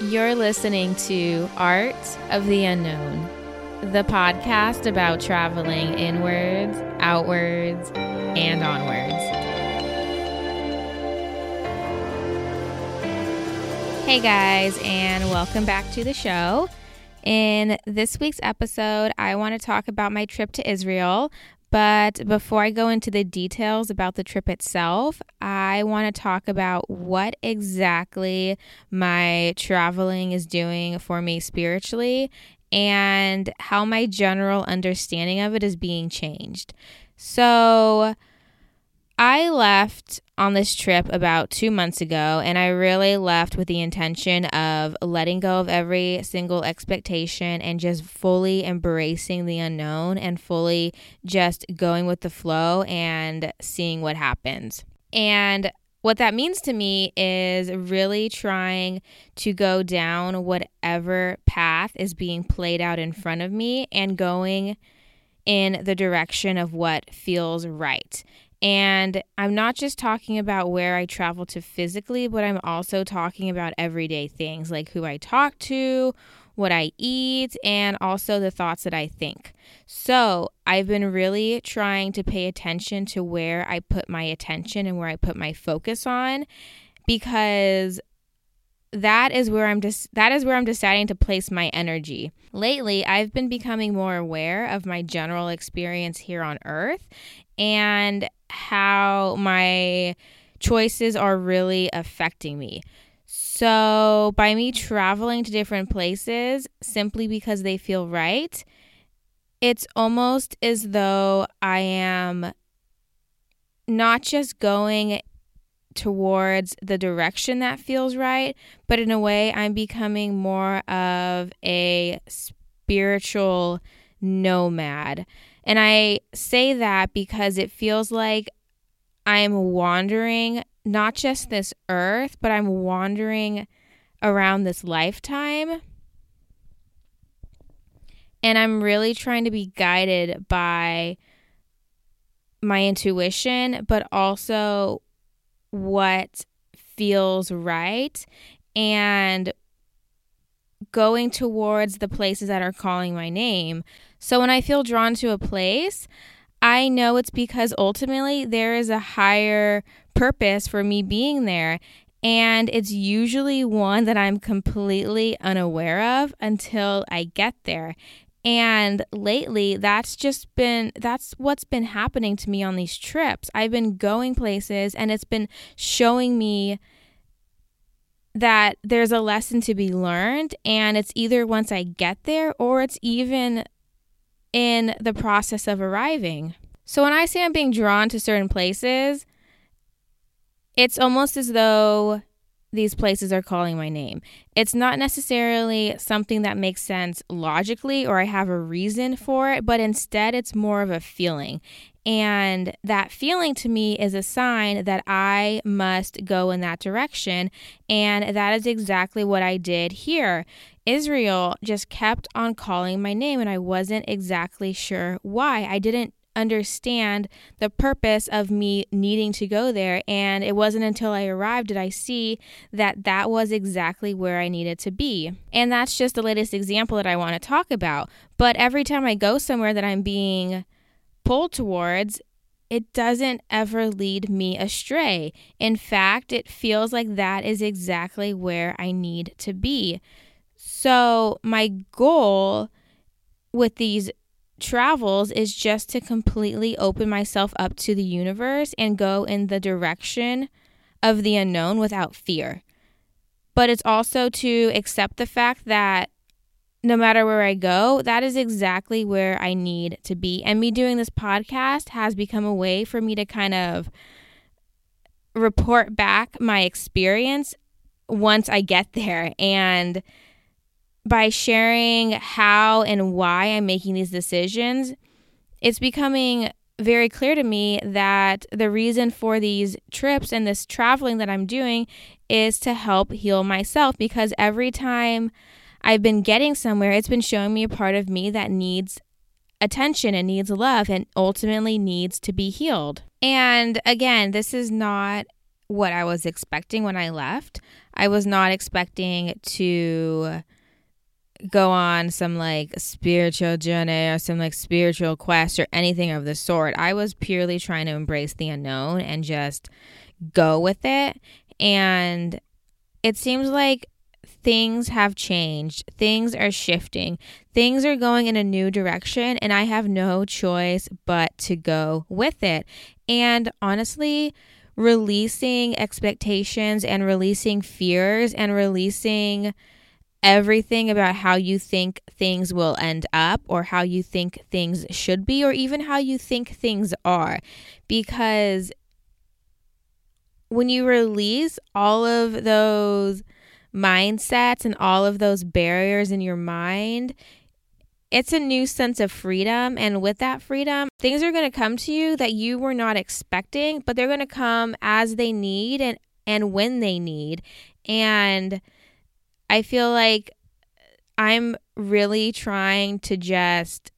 You're listening to Art of the Unknown, the podcast about traveling inwards, outwards, and onwards. Hey guys, and welcome back to the show. In this week's episode, I want to talk about my trip to Israel. But before I go into the details about the trip itself, I want to talk about what exactly my traveling is doing for me spiritually and how my general understanding of it is being changed. So, I left on this trip about two months ago, and I really left with the intention of letting go of every single expectation and just fully embracing the unknown and fully just going with the flow and seeing what happens. And what that means to me is really trying to go down whatever path is being played out in front of me and going in the direction of what feels right. And I'm not just talking about where I travel to physically, but I'm also talking about everyday things like who I talk to, what I eat, and also the thoughts that I think. So I've been really trying to pay attention to where I put my attention and where I put my focus on because that is where I'm just that is where I'm deciding to place my energy. Lately, I've been becoming more aware of my general experience here on earth and how my choices are really affecting me. So, by me traveling to different places simply because they feel right, it's almost as though I am not just going towards the direction that feels right, but in a way, I'm becoming more of a spiritual nomad. And I say that because it feels like I'm wandering not just this earth, but I'm wandering around this lifetime. And I'm really trying to be guided by my intuition, but also what feels right and going towards the places that are calling my name. So when I feel drawn to a place, I know it's because ultimately there is a higher purpose for me being there. And it's usually one that I'm completely unaware of until I get there. And lately, that's just been, that's what's been happening to me on these trips. I've been going places and it's been showing me that there's a lesson to be learned. And it's either once I get there or it's even in the process of arriving. So when I say I'm being drawn to certain places, it's almost as though these places are calling my name. It's not necessarily something that makes sense logically or I have a reason for it, but instead it's more of a feeling. And that feeling to me is a sign that I must go in that direction. And that is exactly what I did here. Israel just kept on calling my name, and I wasn't exactly sure why. I didn't understand the purpose of me needing to go there. And it wasn't until I arrived did I see that that was exactly where I needed to be. And that's just the latest example that I want to talk about. But every time I go somewhere that I'm being pulled towards, it doesn't ever lead me astray. In fact, it feels like that is exactly where I need to be. So, my goal with these travels is just to completely open myself up to the universe and go in the direction of the unknown without fear. But it's also to accept the fact that no matter where I go, that is exactly where I need to be. And me doing this podcast has become a way for me to kind of report back my experience once I get there. And by sharing how and why I'm making these decisions, it's becoming very clear to me that the reason for these trips and this traveling that I'm doing is to help heal myself because every time I've been getting somewhere, it's been showing me a part of me that needs attention and needs love and ultimately needs to be healed. And again, this is not what I was expecting when I left. I was not expecting to go on some like spiritual journey or some like spiritual quest or anything of the sort. I was purely trying to embrace the unknown and just go with it. And it seems like things have changed, things are shifting, things are going in a new direction, and I have no choice but to go with it. And honestly, releasing expectations and releasing fears and releasing everything about how you think things will end up or how you think things should be or even how you think things are because when you release all of those mindsets and all of those barriers in your mind, it's a new sense of freedom. And with that freedom, things are going to come to you that you were not expecting, but they're going to come as they need and, and when they need. And I feel like I'm really trying to just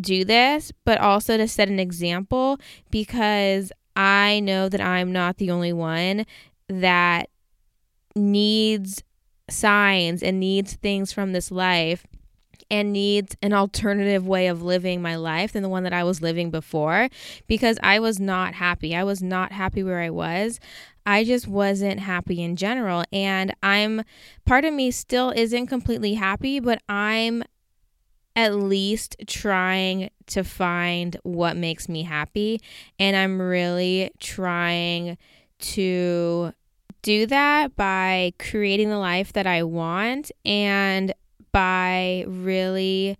do this, but also to set an example because I know that I'm not the only one that needs signs and needs things from this life and needs an alternative way of living my life than the one that I was living before because I was not happy. I was not happy where I was. I just wasn't happy in general. And I'm, part of me still isn't completely happy, but I'm at least trying to find what makes me happy. And I'm really trying to do that by creating the life that I want and by really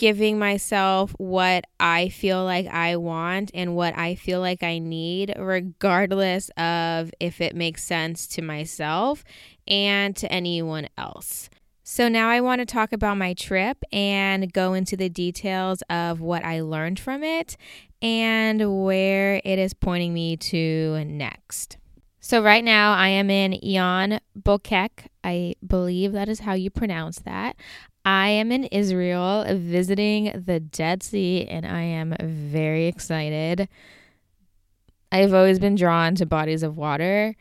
giving myself what I feel like I want and what I feel like I need, regardless of if it makes sense to myself and to anyone else. So, now I want to talk about my trip and go into the details of what I learned from it and where it is pointing me to next. So, right now I am in Eon Bokek. I believe that is how you pronounce that. I am in Israel visiting the Dead Sea and I am very excited. I've always been drawn to bodies of water.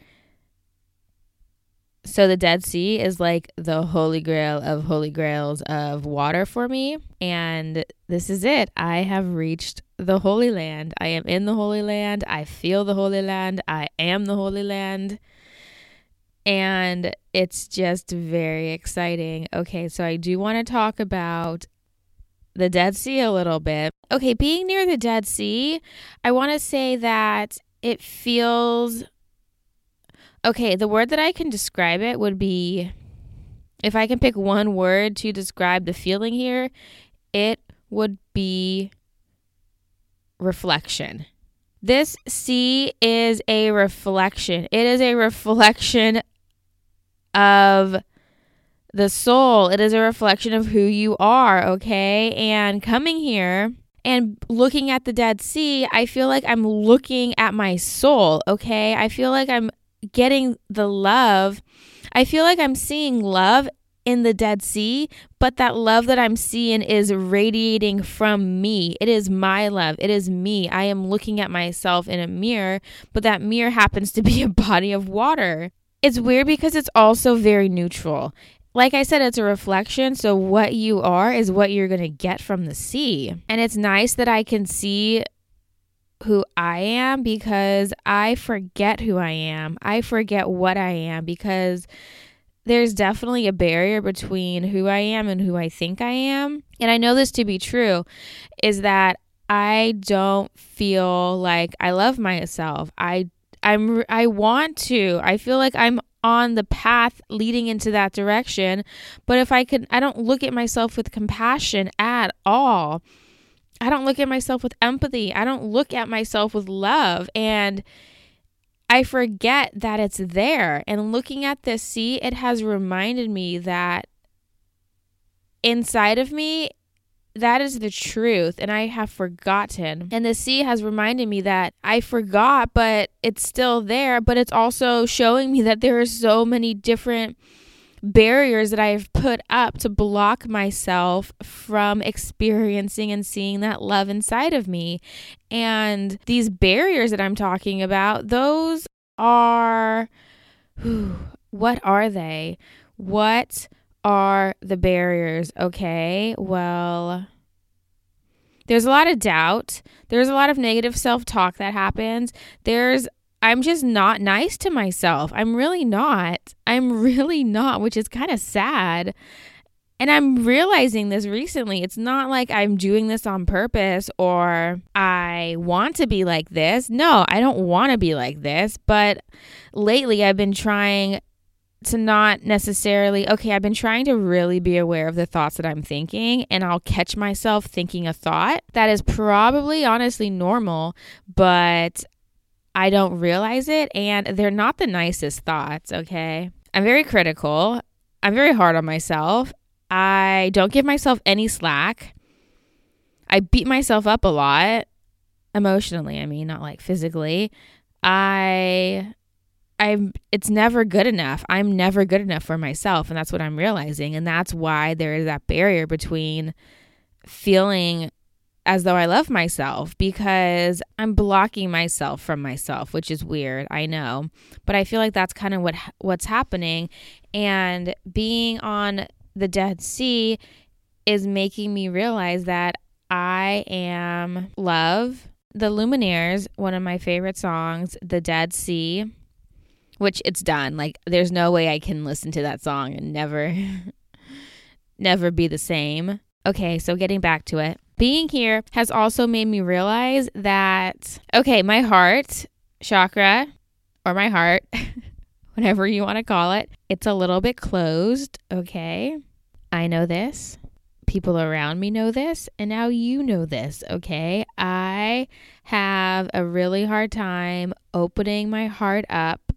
So the Dead Sea is like the holy grail of holy grails of water for me. And this is it. I have reached the Holy Land. I am in the Holy Land. I feel the Holy Land. I am the Holy Land and it's just very exciting. Okay, so I do want to talk about the Dead Sea a little bit. Okay, being near the Dead Sea, I want to say that it feels okay. The word that I can describe it would be if I can pick one word to describe the feeling here, it would be reflection. This sea is a reflection. It is a reflection of the soul. It is a reflection of who you are, okay? And coming here and looking at the Dead Sea, I feel like I'm looking at my soul, okay? I feel like I'm getting the love. I feel like I'm seeing love in the Dead Sea, but that love that I'm seeing is radiating from me. It is my love. It is me. I am looking at myself in a mirror, but that mirror happens to be a body of water. It's weird because it's also very neutral. Like I said, it's a reflection. So, what you are is what you're going to get from the sea. And it's nice that I can see who I am because I forget who I am. I forget what I am because there's definitely a barrier between who I am and who I think I am. And I know this to be true is that I don't feel like I love myself. I I'm I want to. I feel like I'm on the path leading into that direction, but if I could I don't look at myself with compassion at all. I don't look at myself with empathy. I don't look at myself with love and I forget that it's there. And looking at this sea, it has reminded me that inside of me that is the truth, and I have forgotten. And the sea has reminded me that I forgot, but it's still there. But it's also showing me that there are so many different barriers that I have put up to block myself from experiencing and seeing that love inside of me. And these barriers that I'm talking about, those are what are they? What are the barriers? Okay. Well, there's a lot of doubt. There's a lot of negative self-talk that happens. There's I'm just not nice to myself. I'm really not. I'm really not, which is kind of sad. And I'm realizing this recently. It's not like I'm doing this on purpose or I want to be like this. No, I don't want to be like this. But lately, I've been trying to not necessarily, okay, I've been trying to really be aware of the thoughts that I'm thinking, and I'll catch myself thinking a thought that is probably honestly normal, but I don't realize it. And they're not the nicest thoughts, okay? I'm very critical. I'm very hard on myself. I don't give myself any slack. I beat myself up a lot emotionally, I mean, not like physically. I I'm it's never good enough. I'm never good enough for myself and that's what I'm realizing and that's why there is that barrier between feeling as though I love myself because I'm blocking myself from myself, which is weird, I know. But I feel like that's kind of what what's happening and being on the Dead Sea is making me realize that I am love. The Lumineers, one of my favorite songs, The Dead Sea, which it's done. Like there's no way I can listen to that song and never never be the same. Okay, so getting back to it. Being here has also made me realize that okay, my heart chakra or my heart whatever you want to call it. It's a little bit closed, okay? I know this. People around me know this, and now you know this, okay? I have a really hard time opening my heart up,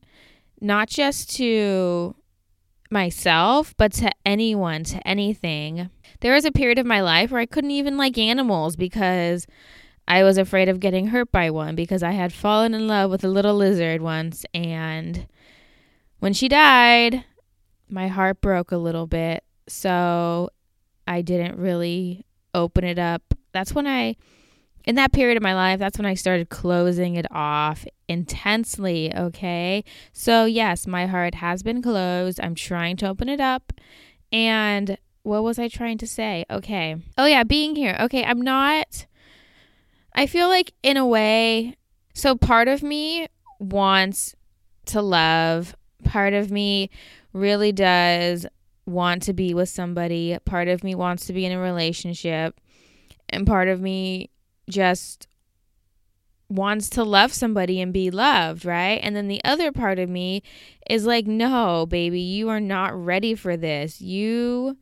not just to myself, but to anyone, to anything. There was a period of my life where I couldn't even like animals because I was afraid of getting hurt by one because I had fallen in love with a little lizard once and when she died, my heart broke a little bit so I didn't really open it up. That's when I, in that period of my life, that's when I started closing it off intensely. Okay. So, yes, my heart has been closed. I'm trying to open it up. And what was I trying to say? Okay. Oh, yeah, being here. Okay. I'm not, I feel like in a way, so part of me wants to love, part of me really does want to be with somebody. Part of me wants to be in a relationship. And part of me just wants to love somebody and be loved, right? And then the other part of me is like, "No, baby, you are not ready for this. You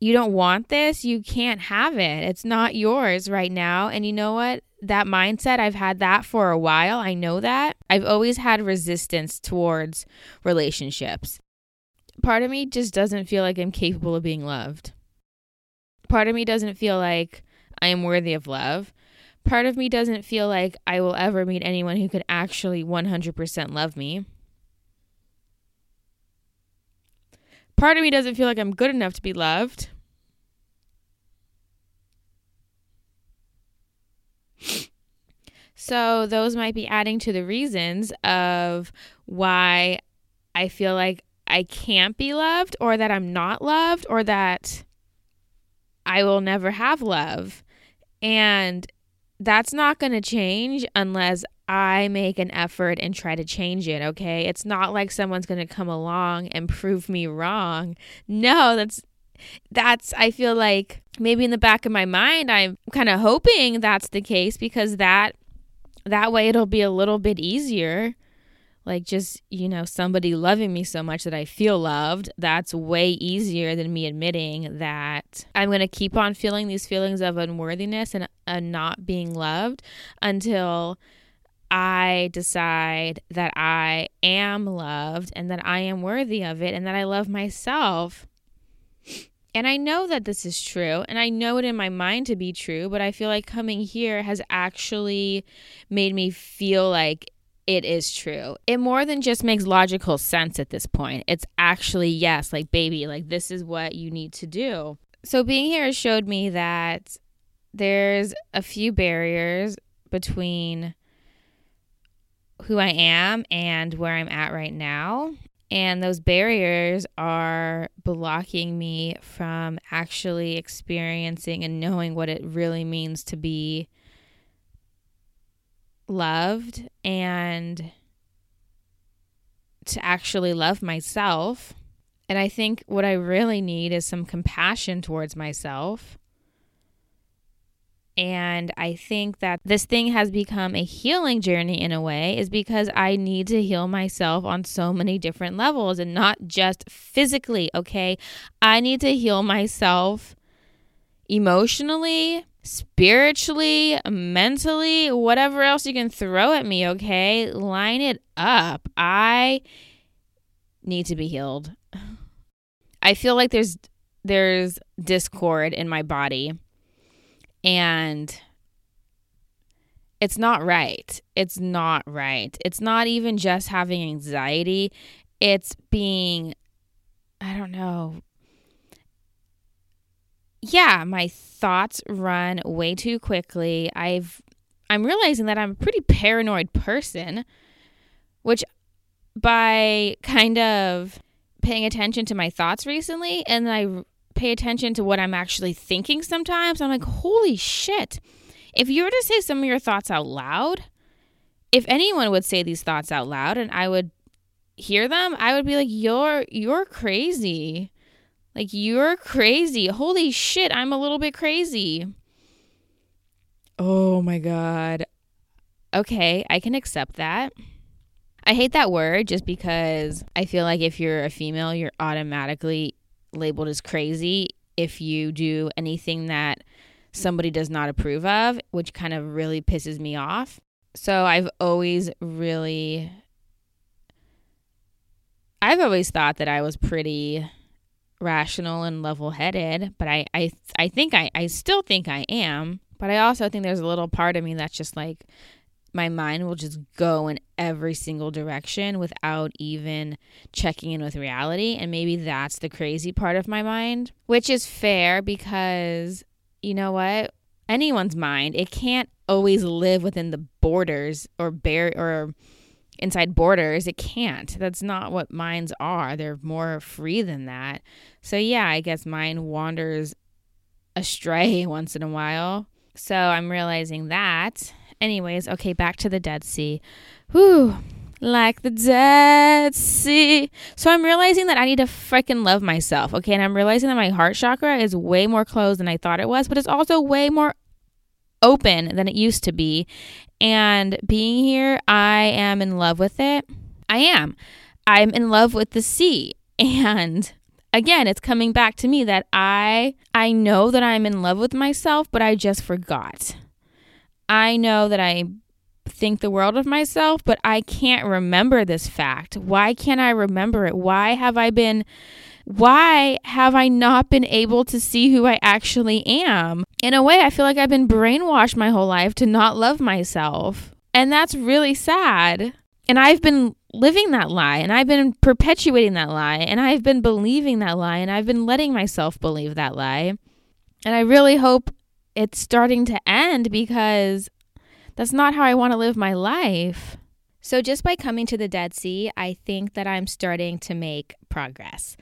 you don't want this. You can't have it. It's not yours right now." And you know what? That mindset, I've had that for a while. I know that. I've always had resistance towards relationships part of me just doesn't feel like I'm capable of being loved. Part of me doesn't feel like I am worthy of love. Part of me doesn't feel like I will ever meet anyone who could actually 100% love me. Part of me doesn't feel like I'm good enough to be loved. So, those might be adding to the reasons of why I feel like I can't be loved or that I'm not loved or that I will never have love. And that's not going to change unless I make an effort and try to change it, okay? It's not like someone's going to come along and prove me wrong. No, that's that's I feel like maybe in the back of my mind I'm kind of hoping that's the case because that that way it'll be a little bit easier like just you know somebody loving me so much that i feel loved that's way easier than me admitting that i'm going to keep on feeling these feelings of unworthiness and, and not being loved until i decide that i am loved and that i am worthy of it and that i love myself. And I know that this is true, and I know it in my mind to be true, but I feel like coming here has actually made me feel like it is true. It more than just makes logical sense at this point. It's actually, yes, like, baby, like, this is what you need to do. So, being here showed me that there's a few barriers between who I am and where I'm at right now. And those barriers are blocking me from actually experiencing and knowing what it really means to be loved and to actually love myself. And I think what I really need is some compassion towards myself and I think that this thing has become a healing journey in a way, is because I need to heal myself on so many different levels and not just physically, okay? I need to heal myself emotionally, spiritually, mentally, whatever else you can throw at me, okay? Line it up. I need to be healed. I feel like there's there's discord in my body and it's not right. It's not right. It's not even just having anxiety, it's being, I don't know. Yeah, my thoughts run way too quickly. I've I'm realizing that I'm a pretty paranoid person, which by kind of paying attention to my thoughts recently and I pay attention to what I'm actually thinking sometimes, I'm like, holy shit. If you were to say some of your thoughts out loud, if anyone would say these thoughts out loud and I would hear them, I would be like, you're you're crazy. Like you're crazy. Holy shit, I'm a little bit crazy. Oh my god. Okay, I can accept that. I hate that word just because I feel like if you're a female, you're automatically labeled as crazy if you do anything that somebody does not approve of, which kind of really pisses me off. So I've always really I've always thought that I was pretty rational and level-headed, but I I I think I I still think I am, but I also think there's a little part of me that's just like my mind will just go in every single direction without even checking in with reality. And maybe that's the crazy part of my mind, which is fair because you know what? Anyone's mind, it can't always live within the borders or bear or inside borders. It can't. That's not what minds are. They're more free than that. So yeah, I guess mine wanders astray once in a while. So I'm realizing that Anyways, okay, back to the Dead Sea. Whew. Like the Dead Sea. So I'm realizing that I need to freaking love myself, okay? And I'm realizing that my heart chakra is way more closed than I thought it was, but it's also way more open than it used to be. And being here, I am in love with it. I am. I'm in love with the sea. And again, it's coming back to me that I I know that I'm in love with myself, but I just forgot. I know that I think the world of myself, but I can't remember this fact. Why can't I remember it? Why have I been why have I not been able to see who I actually am? In a way, I feel like I've been brainwashed my whole life to not love myself. And that's really sad. And I've been living that lie and I've been perpetuating that lie and I've been believing that lie and I've been letting myself believe that lie. And I really hope it's starting to end because that's not how I want to live my life. So, just by coming to the Dead Sea, I think that I'm starting to make progress.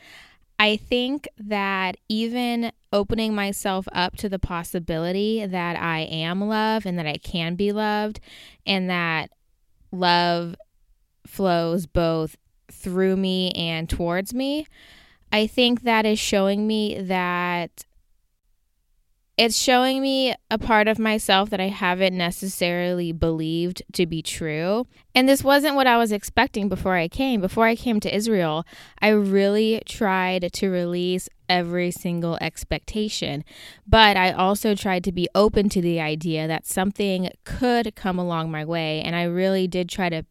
I think that even opening myself up to the possibility that I am loved and that I can be loved, and that love flows both through me and towards me, I think that is showing me that it's showing me a part of myself that I haven't necessarily believed to be true. And this wasn't what I was expecting before I came. Before I came to Israel, I really tried to release every single expectation. But I also tried to be open to the idea that something could come along my way. And I really did try to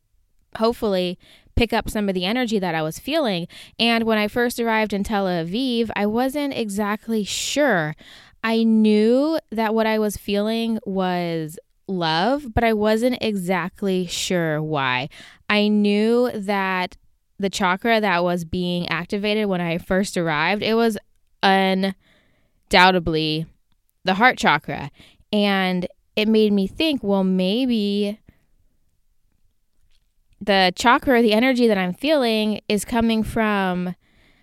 hopefully pick up some of the energy that I was feeling. And when I first arrived in Tel Aviv, I wasn't exactly sure. I knew that what I was feeling was love, but I wasn't exactly sure why. I knew that the chakra that was being activated when I first arrived, it was undoubtedly the heart chakra. And it made me think, well, maybe the chakra, the energy that I'm feeling is coming from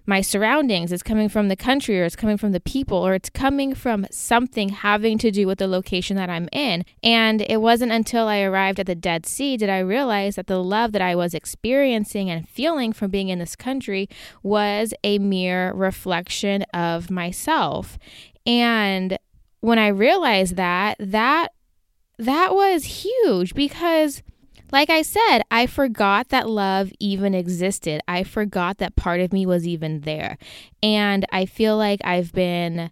my surroundings, it's coming from the country, or it's coming from the people, or it's coming from something having to do with the location that I'm in. And it wasn't until I arrived at the Dead Sea did I realize that the love that I was experiencing and feeling from being in this country was a mere reflection of myself. And when I realized that, that that was huge because like I said, I forgot that love even existed. I forgot that part of me was even there. And I feel like I've been,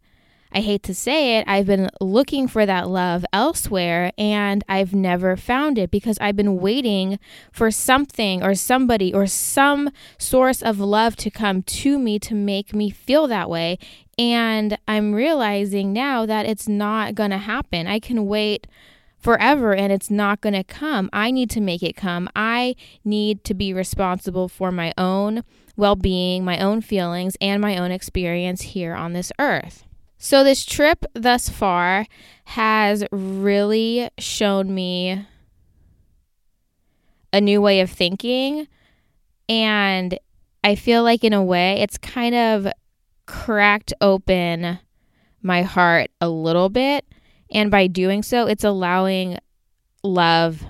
I hate to say it, I've been looking for that love elsewhere and I've never found it because I've been waiting for something or somebody or some source of love to come to me to make me feel that way. And I'm realizing now that it's not going to happen. I can wait forever and it's not going to come. I need to make it come. I need to be responsible for my own well being, my own feelings, and my own experience here on this earth. So, this trip thus far has really shown me a new way of thinking. And I feel like, in a way, it's kind of cracked open my heart a little bit and by doing so, it's allowing love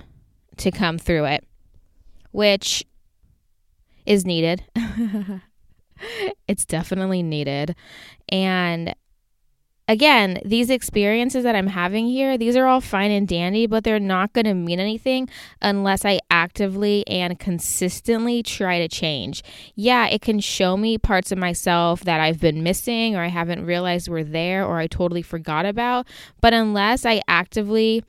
to come through it, which is needed. it's definitely needed. And again, these experiences that I'm having here, these are all fine and dandy, but they're not going to mean anything unless I actively and consistently try to change. Yeah, it can show me parts of myself that I've been missing or I haven't realized were there or I totally forgot about, but unless I actively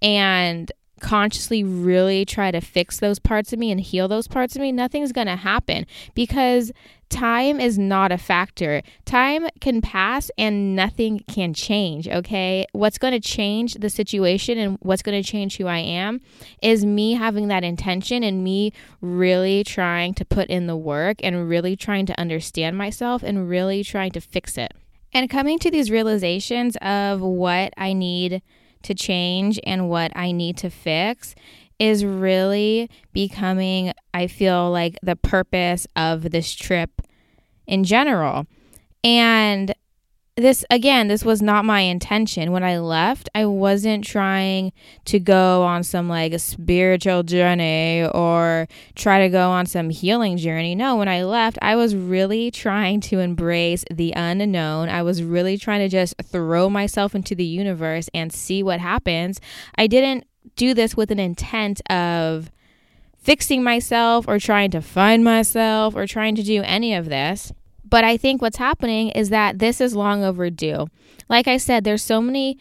and consciously really try to fix those parts of me and heal those parts of me, nothing's going to happen because time is not a factor. Time can pass and nothing can change, okay? What's going to change the situation and what's going to change who I am is me having that intention and me really trying to put in the work and really trying to understand myself and really trying to fix it. And coming to these realizations of what I need to change and what I need to fix is really becoming, I feel like, the purpose of this trip in general. And this again this was not my intention. When i left i wasn't trying to go on some like a spiritual journey or try to go on some healing journey. No when i left i was really trying to embrace the unknown. I was really trying to just throw myself into the universe and see what happens. I didn't do this with an intent of fixing myself or trying to find myself or trying to do any of this but I think what's happening is that this is long overdue. Like I said, there's so many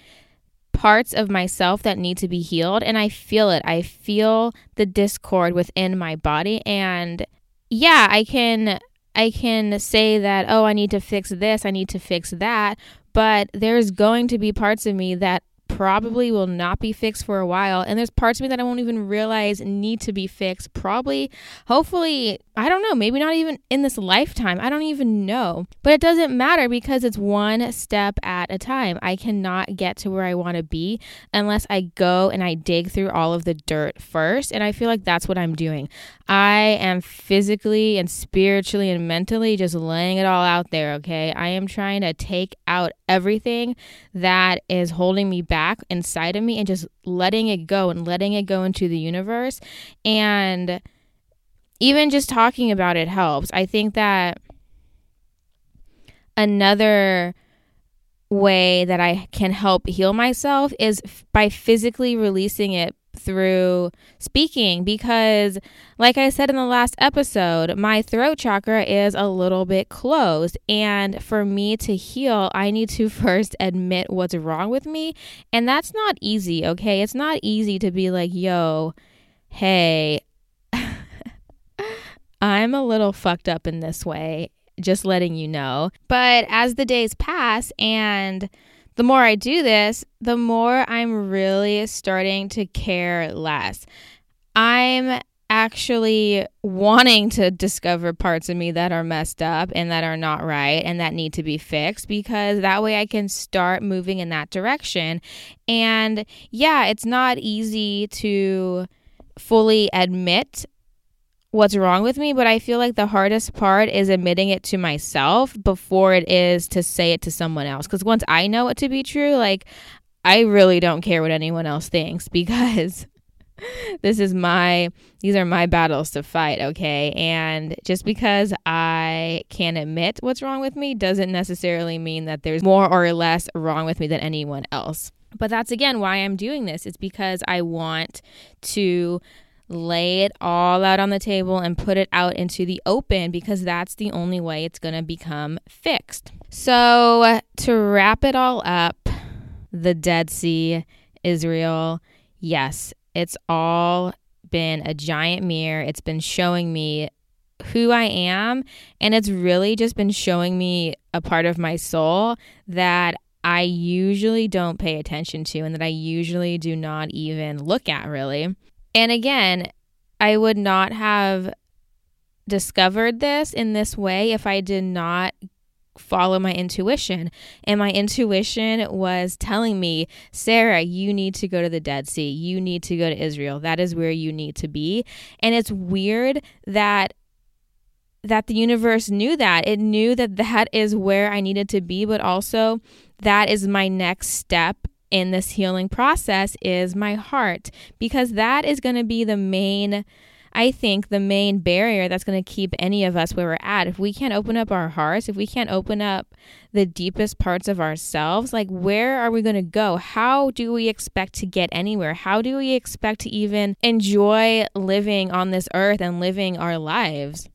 parts of myself that need to be healed and I feel it. I feel the discord within my body and yeah, I can I can say that oh, I need to fix this, I need to fix that, but there's going to be parts of me that probably will not be fixed for a while. And there's parts of me that I won't even realize need to be fixed. Probably, hopefully, I don't know, maybe not even in this lifetime. I don't even know. But it doesn't matter because it's one step at a time. I cannot get to where I want to be unless I go and I dig through all of the dirt first. And I feel like that's what I'm doing. I am physically and spiritually and mentally just laying it all out there, okay? I am trying to take out everything that is holding me back inside of me and just letting it go and letting it go into the universe. And even just talking about it helps. I think that another way that I can help heal myself is by physically releasing it through speaking because, like I said in the last episode, my throat chakra is a little bit closed. And for me to heal, I need to first admit what's wrong with me. And that's not easy, okay? It's not easy to be like, yo, hey, I'm a little fucked up in this way, just letting you know. But as the days pass and the more I do this, the more I'm really starting to care less. I'm actually wanting to discover parts of me that are messed up and that are not right and that need to be fixed because that way I can start moving in that direction. And yeah, it's not easy to fully admit what's wrong with me, but I feel like the hardest part is admitting it to myself before it is to say it to someone else. Because once I know it to be true, like I really don't care what anyone else thinks because this is my these are my battles to fight, okay? And just because I can admit what's wrong with me doesn't necessarily mean that there's more or less wrong with me than anyone else. But that's again why I'm doing this. It's because I want to lay it all out on the table and put it out into the open because that's the only way it's going to become fixed. So, to wrap it all up, the Dead Sea, Israel, yes, it's all been a giant mirror. It's been showing me who I am, and it's really just been showing me a part of my soul that I usually don't pay attention to and that I usually do not even look at, really. And again, I would not have discovered this in this way if I did not follow my intuition. And my intuition was telling me, Sarah, you need to go to the Dead Sea. You need to go to Israel. That is where you need to be. And it's weird that that the universe knew that. It knew that that is where I needed to be, but also that is my next step in this healing process is my heart because that is going to be the main I think the main barrier that's going to keep any of us where we're at, if we can't open up our hearts, if we can't open up the deepest parts of ourselves, like where are we going to go? How do we expect to get anywhere? How do we expect to even enjoy living on this earth and living our lives?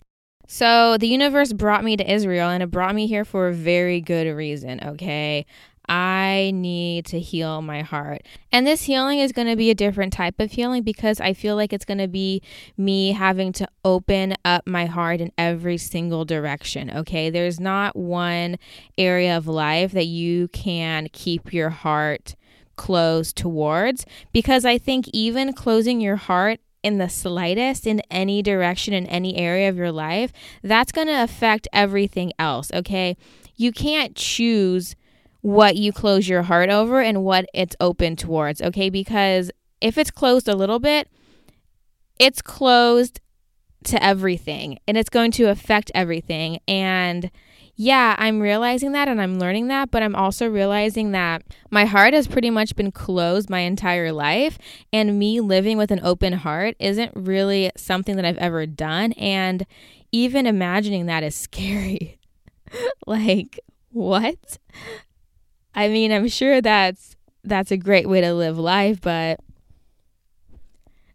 So, the universe brought me to Israel and it brought me here for a very good reason, okay? I need to heal my heart. And this healing is going to be a different type of healing because I feel like it's going to be me having to open up my heart in every single direction. Okay. There's not one area of life that you can keep your heart closed towards because I think even closing your heart in the slightest in any direction in any area of your life, that's going to affect everything else. Okay. You can't choose what you close your heart over and what it's open towards, okay? Because if it's closed a little bit, it's closed to everything and it's going to affect everything. And yeah, I'm realizing that and I'm learning that, but I'm also realizing that my heart has pretty much been closed my entire life. And me living with an open heart isn't really something that I've ever done. And even imagining that is scary. like, what? I mean, I'm sure that's that's a great way to live life, but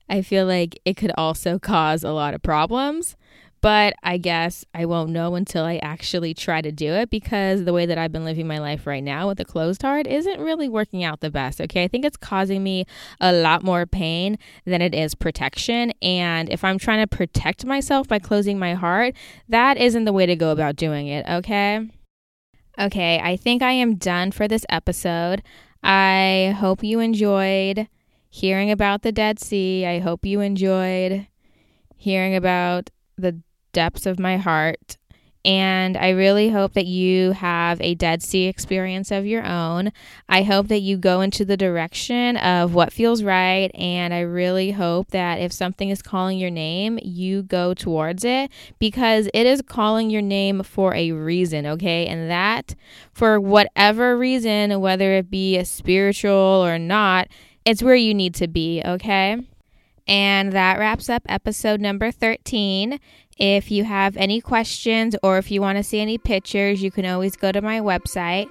I feel like it could also cause a lot of problems. But I guess I won't know until I actually try to do it because the way that I've been living my life right now with a closed heart isn't really working out the best. Okay. I think it's causing me a lot more pain than it is protection. And if I'm trying to protect myself by closing my heart, that isn't the way to go about doing it. Okay. Okay, I think I am done for this episode. I hope you enjoyed hearing about the Dead Sea. I hope you enjoyed hearing about the depths of my heart. And I really hope that you have a Dead Sea experience of your own. I hope that you go into the direction of what feels right. And I really hope that if something is calling your name, you go towards it because it is calling your name for a reason, okay? And that, for whatever reason, whether it be a spiritual or not, it's where you need to be, okay? And that wraps up episode number 13. If you have any questions or if you want to see any pictures, you can always go to my website,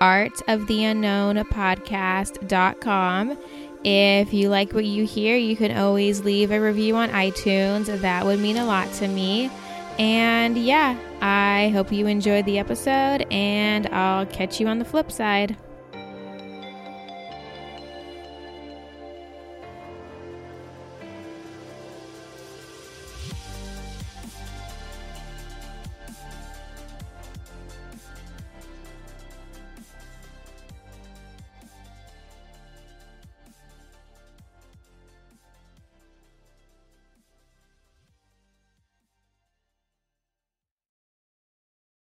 artoftheunknownpodcast.com. If you like what you hear, you can always leave a review on iTunes. That would mean a lot to me. And yeah, I hope you enjoyed the episode, and I'll catch you on the flip side.